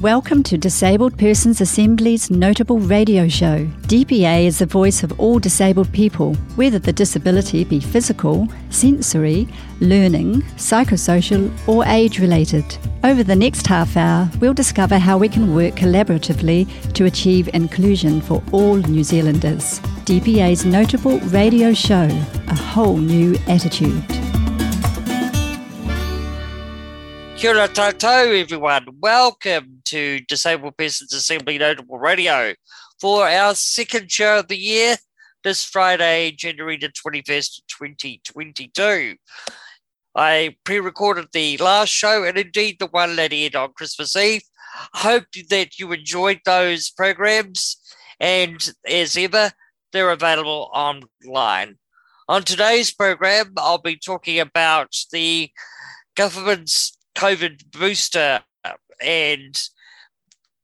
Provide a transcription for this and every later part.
Welcome to Disabled Persons Assembly's noteable radio show. DPA is the voice of all disabled people, whether the disability be physical, sensory, learning, psychosocial, or age related. Over the next half hour, we'll discover how we can work collaboratively to achieve inclusion for all New Zealanders. DPA's noteable radio show, A Whole New Attitude. Kia ora tātou, everyone. Welcome to Disabled Persons Assembly Noteable Radio for our second show of the year, this Friday, January the 21st, 2022. I pre recorded the last show and indeed the one that aired on Christmas Eve. Hope that you enjoyed those programs, and as ever, they're available online. On today's program, I'll be talking about the government's COVID booster and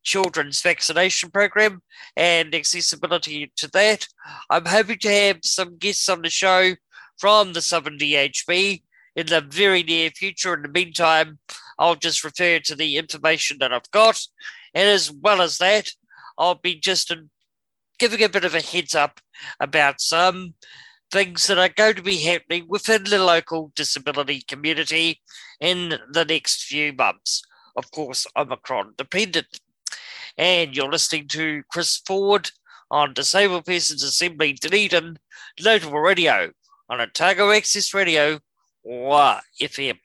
children's vaccination program and accessibility to that. I'm hoping to have some guests on the show from the Southern DHB in the very near future. In the meantime, I'll just refer to the information that I've got. And as well as that, I'll be just giving a bit of a heads up about some things that are going to be happening within the local disability community in the next few months. Of course, Omicron dependent. And you're listening to Chris Ford on Disabled Persons Assembly Dunedin Noteable Radio on Otago Access Radio or FM.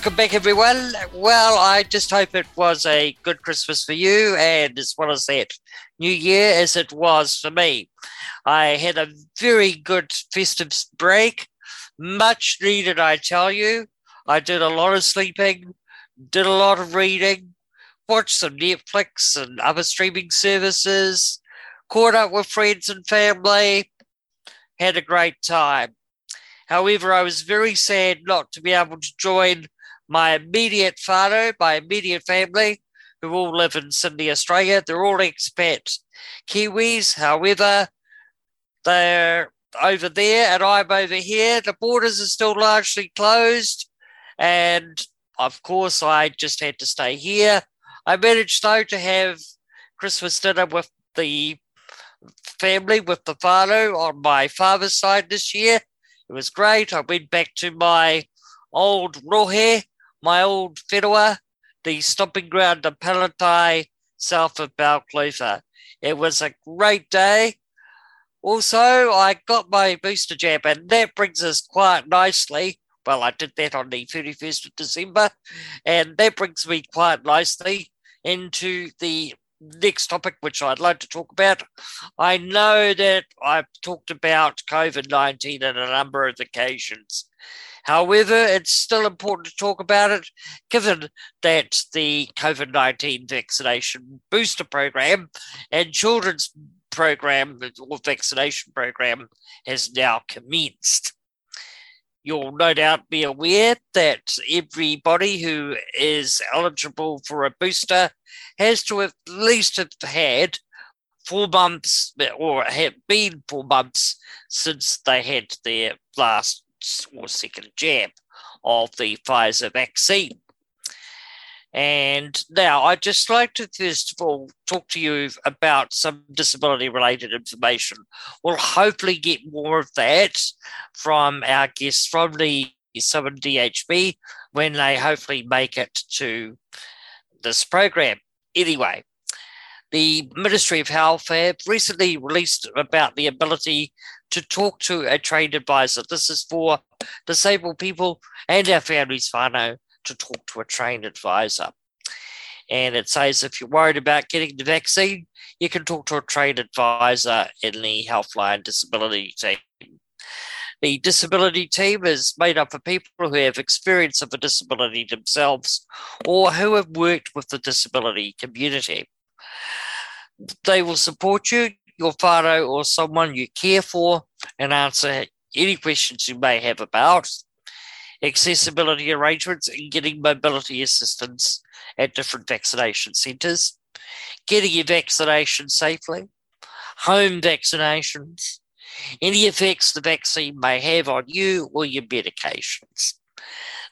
Welcome back, everyone. Well, I just hope it was a good Christmas for you, and as well as that, New Year as it was for me. I had a very good festive break, much needed, I tell you. I did a lot of sleeping, did a lot of reading, watched some Netflix and other streaming services, caught up with friends and family, had a great time. However, I was very sad not to be able to join my immediate whānau, my immediate family, who all live in Sydney, Australia. They're all expat Kiwis. However, they're over there and I'm over here. The borders are still largely closed. And of course, I just had to stay here. I managed, though, to have Christmas dinner with the family, with the whānau on my father's side this year. It was great. I went back to my old rohe, my old whenua, the stomping ground of Palatai, south of Balclutha. It was a great day. Also, I got my booster jab, and that brings us quite nicely. Well, I did that on the 31st of December, and that brings me quite nicely into the next topic, which I'd like to talk about. I know that I've talked about COVID 19 on a number of occasions. However, it's still important to talk about it, given that the COVID 19 vaccination booster program and children's program or vaccination program has now commenced. You'll no doubt be aware that everybody who is eligible for a booster has to at least have had four months or have been four months since they had their last or second jab of the Pfizer vaccine. And now I'd just like to first of all talk to you about some disability related information. We'll hopefully get more of that from our guests from the Southern DHB when they hopefully make it to this program. Anyway, the Ministry of Health have recently released about the ability to talk to a trained advisor. This is for disabled people and our families whānau to talk to a trained advisor. And it says if you're worried about getting the vaccine, you can talk to a trained advisor in the Healthline Disability team. The disability team is made up of people who have experience of a disability themselves or who have worked with the disability community. They will support you your whānau or someone you care for and answer any questions you may have about accessibility arrangements and getting mobility assistance at different vaccination centres, getting your vaccination safely, home vaccinations, any effects the vaccine may have on you or your medications.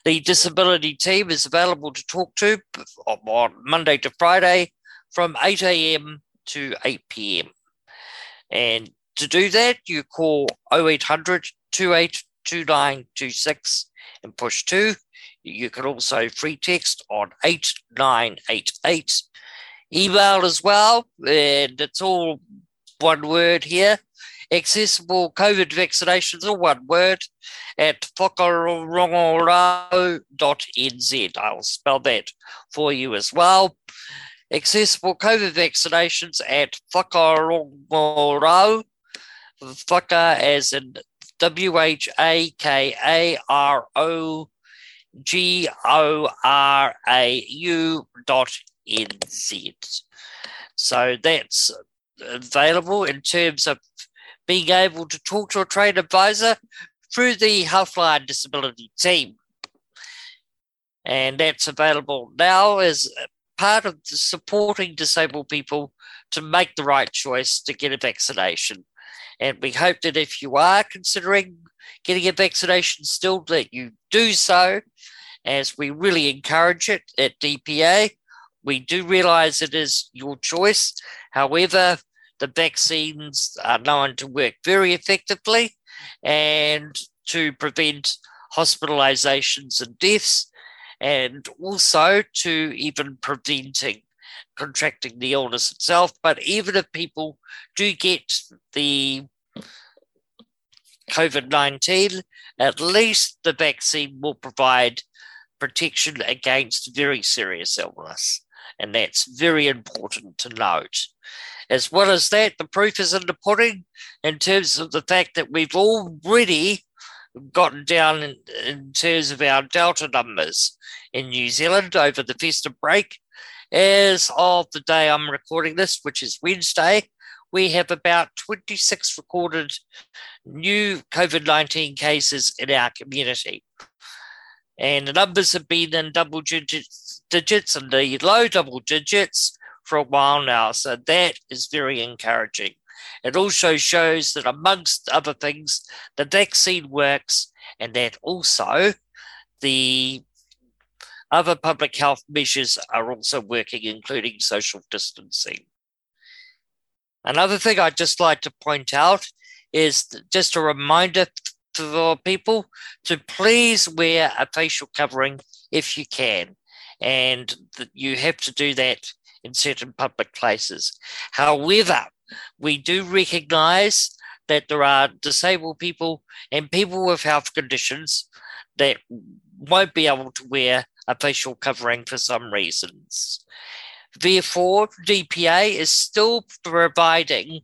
The disability team is available to talk to on Monday to Friday from 8 a.m. to 8 p.m. And to do that, you call 0800 282926 and push 2. You can also free text on 8988. Email as well, and it's all one word here. Accessible COVID vaccinations are one word at whakarongorau.nz. I'll spell that for you as well accessible COVID vaccinations at Whakarongorau, Whaka as in W H A K A R O G O R A U dot N Z. So that's available in terms of being able to talk to a trained advisor through the Healthline Disability team. And that's available now as part of supporting disabled people to make the right choice to get a vaccination. And we hope that if you are considering getting a vaccination still, that you do so, as we really encourage it at DPA. We do realize it is your choice. However, the vaccines are known to work very effectively and to prevent hospitalizations and deaths and also to even preventing contracting the illness itself. But even if people do get the COVID 19, at least the vaccine will provide protection against very serious illness. And that's very important to note. As well as that, the proof is in the pudding in terms of the fact that we've already gotten down in, in terms of our Delta numbers in New Zealand over the festive break. As of the day I'm recording this, which is Wednesday, we have about 26 recorded new COVID 19 cases in our community. And the numbers have been in double digits, digits and the low double digits for a while now. So that is very encouraging. It also shows that, amongst other things, the vaccine works and that also the other public health measures are also working, including social distancing. Another thing I'd just like to point out is just a reminder for people to please wear a facial covering if you can. And that you have to do that in certain public places. However, we do recognize that there are disabled people and people with health conditions that won't be able to wear a facial covering for some reasons. Therefore, DPA is still providing,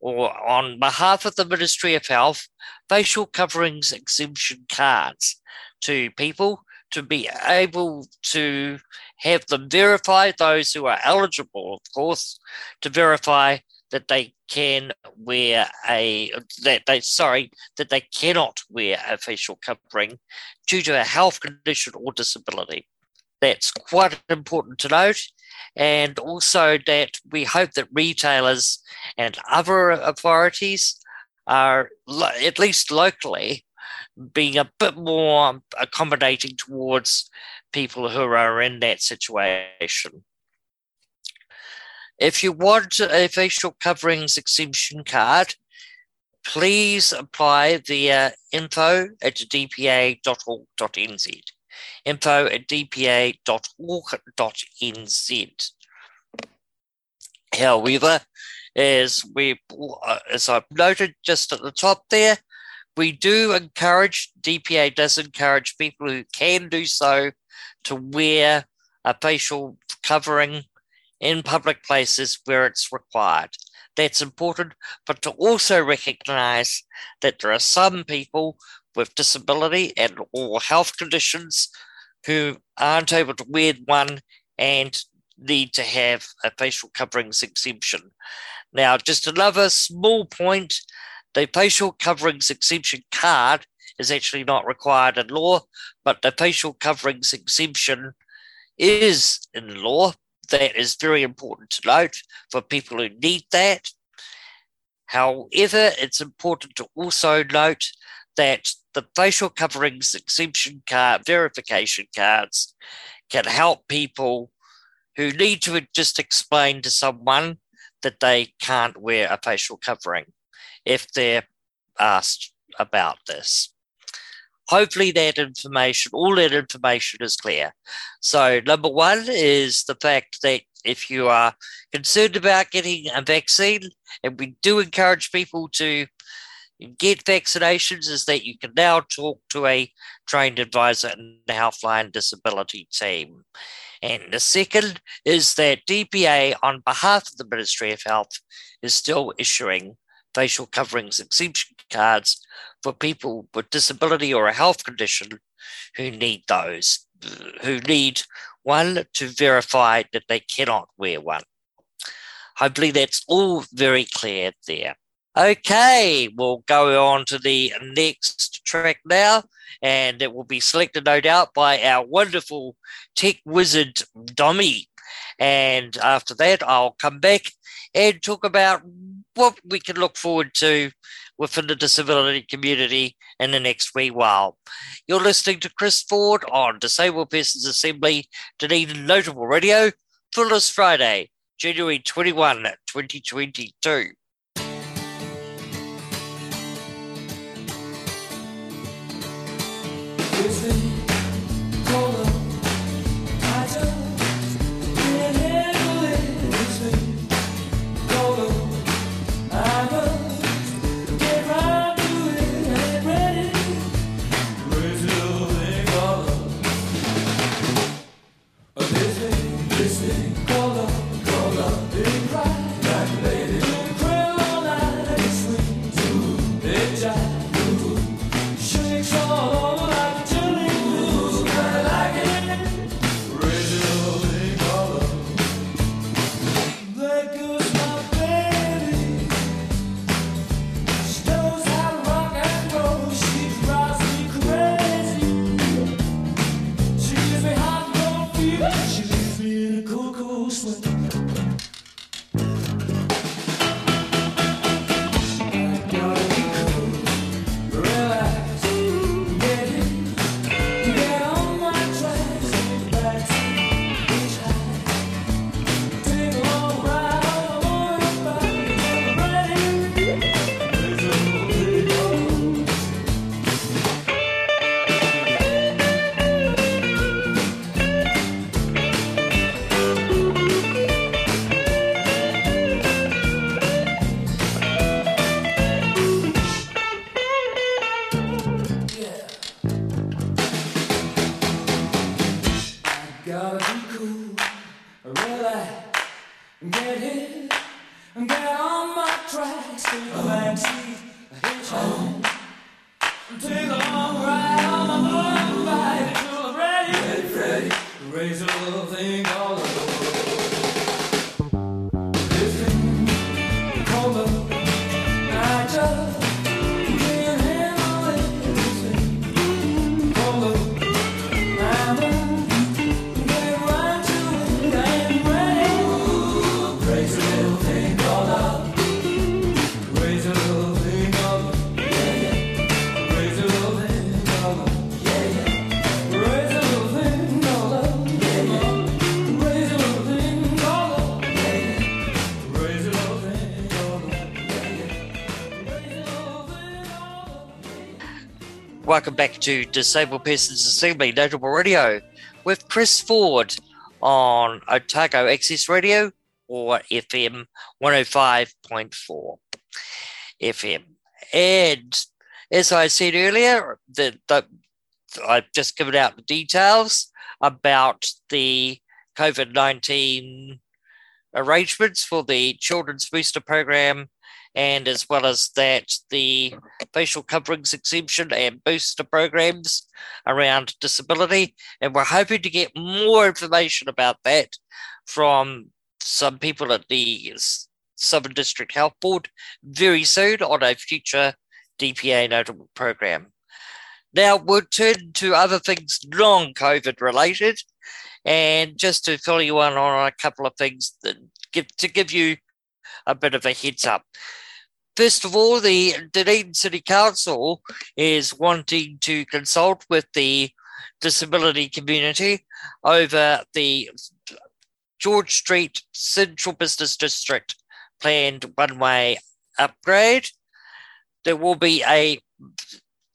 or on behalf of the Ministry of Health, facial coverings exemption cards to people to be able to have them verify those who are eligible, of course, to verify that they can wear a that they sorry that they cannot wear a facial covering due to a health condition or disability. That's quite important to note, and also that we hope that retailers and other authorities are at least locally being a bit more accommodating towards people who are in that situation. If you want a facial coverings exemption card, please apply via info at dpa.org.nz. Info at dpa.org.nz. However, as we as I've noted just at the top there, we do encourage DPA does encourage people who can do so to wear a facial covering in public places where it's required. That's important, but to also recognize that there are some people with disability and or health conditions who aren't able to wear one and need to have a facial coverings exemption. Now, just another small point the facial coverings exemption card is actually not required in law, but the facial coverings exemption is in law that is very important to note for people who need that. However, it's important to also note that the facial coverings exemption card verification cards can help people who need to just explain to someone that they can't wear a facial covering if they're asked about this hopefully that information, all that information is clear. So, number one is the fact that if you are concerned about getting a vaccine, and we do encourage people to get vaccinations, is that you can now talk to a trained advisor in the Healthline Disability team. And the second is that DPA, on behalf of the Ministry of Health, is still issuing facial coverings exemption cards for people with disability or a health condition who need those, who need one to verify that they cannot wear one. Hopefully, that's all very clear there. Okay, we'll go on to the next track now, and it will be selected, no doubt, by our wonderful tech wizard, Dommy. And after that, I'll come back and talk about what we can look forward to within the disability community in the next wee while. You're listening to Chris Ford on Disabled Persons Assembly Dunedin Noteable Radio, Fullest Friday, January 21, 2022. Listen. She leaves me in a cold, cold sweat. Get it, get on my tracks. Welcome back to Disabled Persons Assembly Noteable Radio with Chris Ford on Otago Access Radio or FM 105.4 FM. And as I said earlier, the, the, I've just given out the details about the COVID 19 arrangements for the Children's Booster Program and as well as that, the facial coverings exemption and booster programs around disability. And we're hoping to get more information about that from some people at the Southern District Health Board very soon on a future DPA noteable program. Now we'll turn to other things non COVID related. And just to fill you in on a couple of things that give, to give you a bit of a heads up. First of all, the Dunedin City Council is wanting to consult with the disability community over the George Street Central Business District planned one way upgrade. There will be a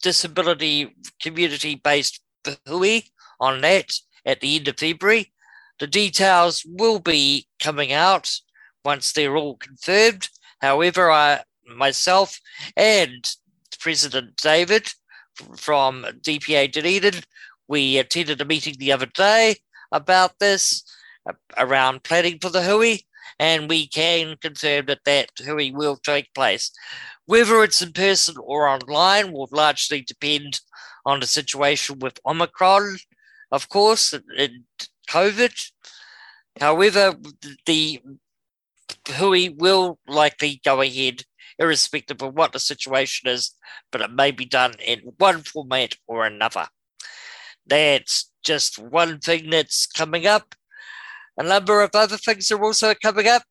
disability community based hui on that at the end of February. The details will be coming out once they're all confirmed. However, I myself and President David from DPA Dunedin, we attended a meeting the other day about this, uh, around planning for the hui, and we can confirm that that hui will take place. Whether it's in person or online will largely depend on the situation with Omicron, of course, and COVID. However, the hui will likely go ahead irrespective of what the situation is, but it may be done in one format or another. That's just one thing that's coming up. A number of other things are also coming up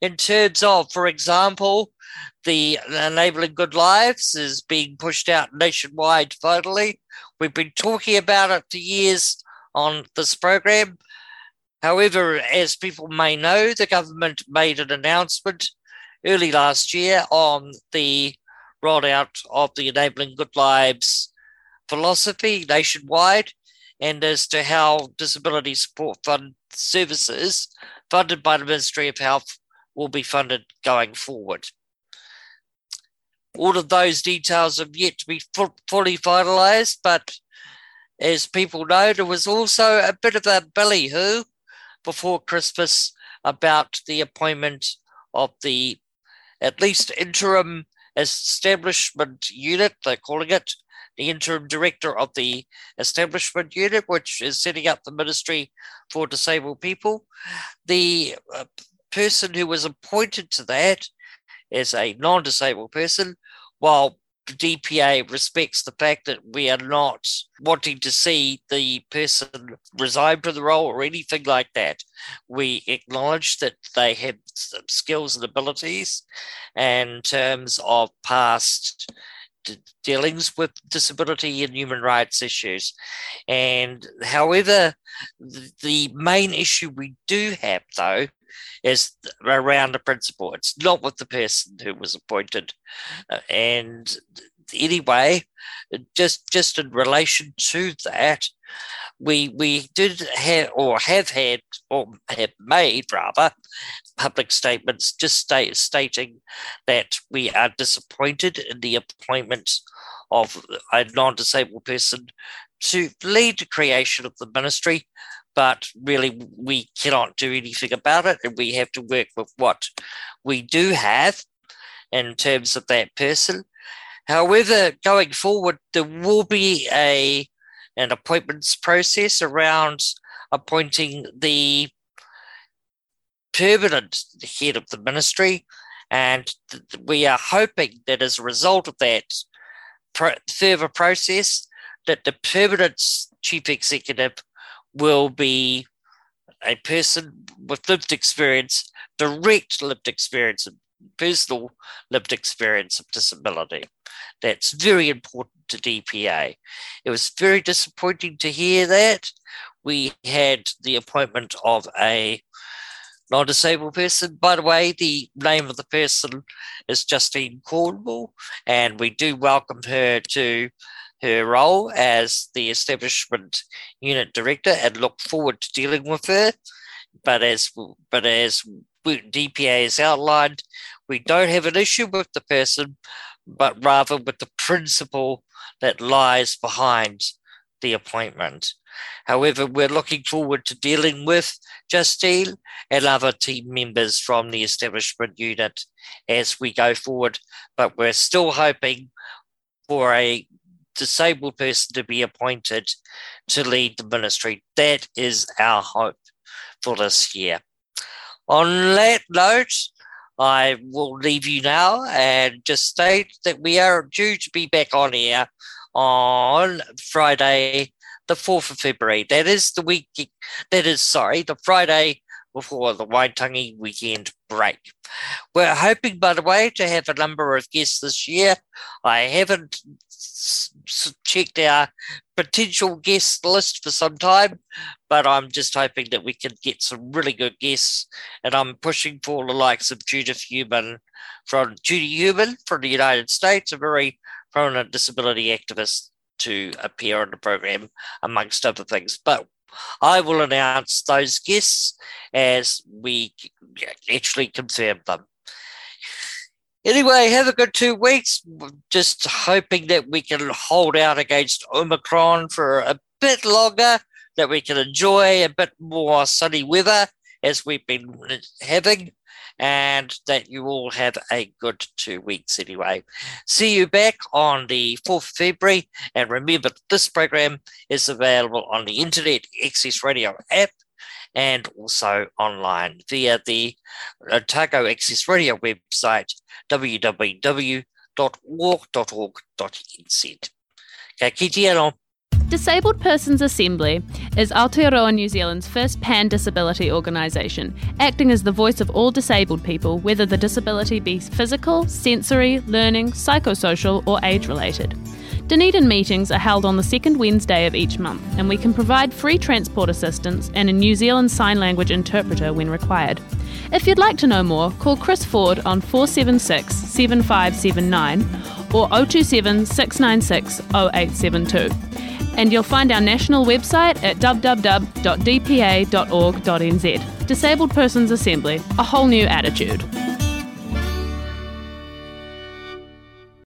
in terms of, for example, the Enabling Good Lives is being pushed out nationwide finally. We've been talking about it for years on this program. However, as people may know, the government made an announcement early last year on the rollout of the Enabling Good Lives philosophy nationwide and as to how disability support fund services funded by the Ministry of Health will be funded going forward. All of those details have yet to be fully finalised, but as people know, there was also a bit of a ballyhoo before Christmas about the appointment of the at least interim establishment unit, they're calling it, the interim director of the establishment unit, which is setting up the Ministry for Disabled People. The uh, person who was appointed to that is a non disabled person, while DPA respects the fact that we are not wanting to see the person resign from the role or anything like that. We acknowledge that they have skills and abilities in terms of past dealings with disability and human rights issues. And however, the main issue we do have, though, is around the principle. It's not with the person who was appointed. Uh, and anyway, just just in relation to that, we we did have or have had or have made rather public statements just state, stating that we are disappointed in the appointment of a non-disabled person to lead the creation of the ministry but really we cannot do anything about it and we have to work with what we do have in terms of that person. However going forward there will be a an appointments process around appointing the permanent head of the ministry and we are hoping that as a result of that further process that the permanent chief executive will be a person with lived experience, direct lived experience, personal lived experience of disability. That's very important to DPA. It was very disappointing to hear that. We had the appointment of a non disabled person. By the way, the name of the person is Justine Cornwall, and we do welcome her to her role as the establishment unit director and look forward to dealing with her. But as but as DPA has outlined, we don't have an issue with the person, but rather with the principle that lies behind the appointment. However, we're looking forward to dealing with Justine and other team members from the establishment unit as we go forward, but we're still hoping for a disabled person to be appointed to lead the ministry. That is our hope for this year. On that note, I will leave you now and just state that we are due to be back on air on Friday, the 4th of February. That is the week, that is, sorry, the Friday before the Waitangi weekend break. We're hoping, by the way, to have a number of guests this year. I haven't checked our potential guest list for some time, but I'm just hoping that we can get some really good guests. And I'm pushing for the likes of Judith Heumann from Judy Heumann from the United States, a very prominent disability activist, to appear on the program, amongst other things. But I will announce those guests as we actually confirm them. Anyway, have a good two weeks. Just hoping that we can hold out against Omicron for a bit longer, that we can enjoy a bit more sunny weather as we've been having, and that you all have a good two weeks anyway. See you back on the 4th of February, and remember this program is available on the Internet Access Radio app and also online via the uh, Otago Access Radio website, anō. Disabled Persons Assembly is Aotearoa New Zealand's first pan disability organisation, acting as the voice of all disabled people, whether the disability be physical, sensory, learning, psychosocial, or age related. Dunedin meetings are held on the second Wednesday of each month, and we can provide free transport assistance and a New Zealand Sign Language interpreter when required. If you'd like to know more, call Chris Ford on 476 7579 or 027 696 0872. And you'll find our national website at www.dpa.org.nz. Disabled Persons Assembly, a whole new attitude.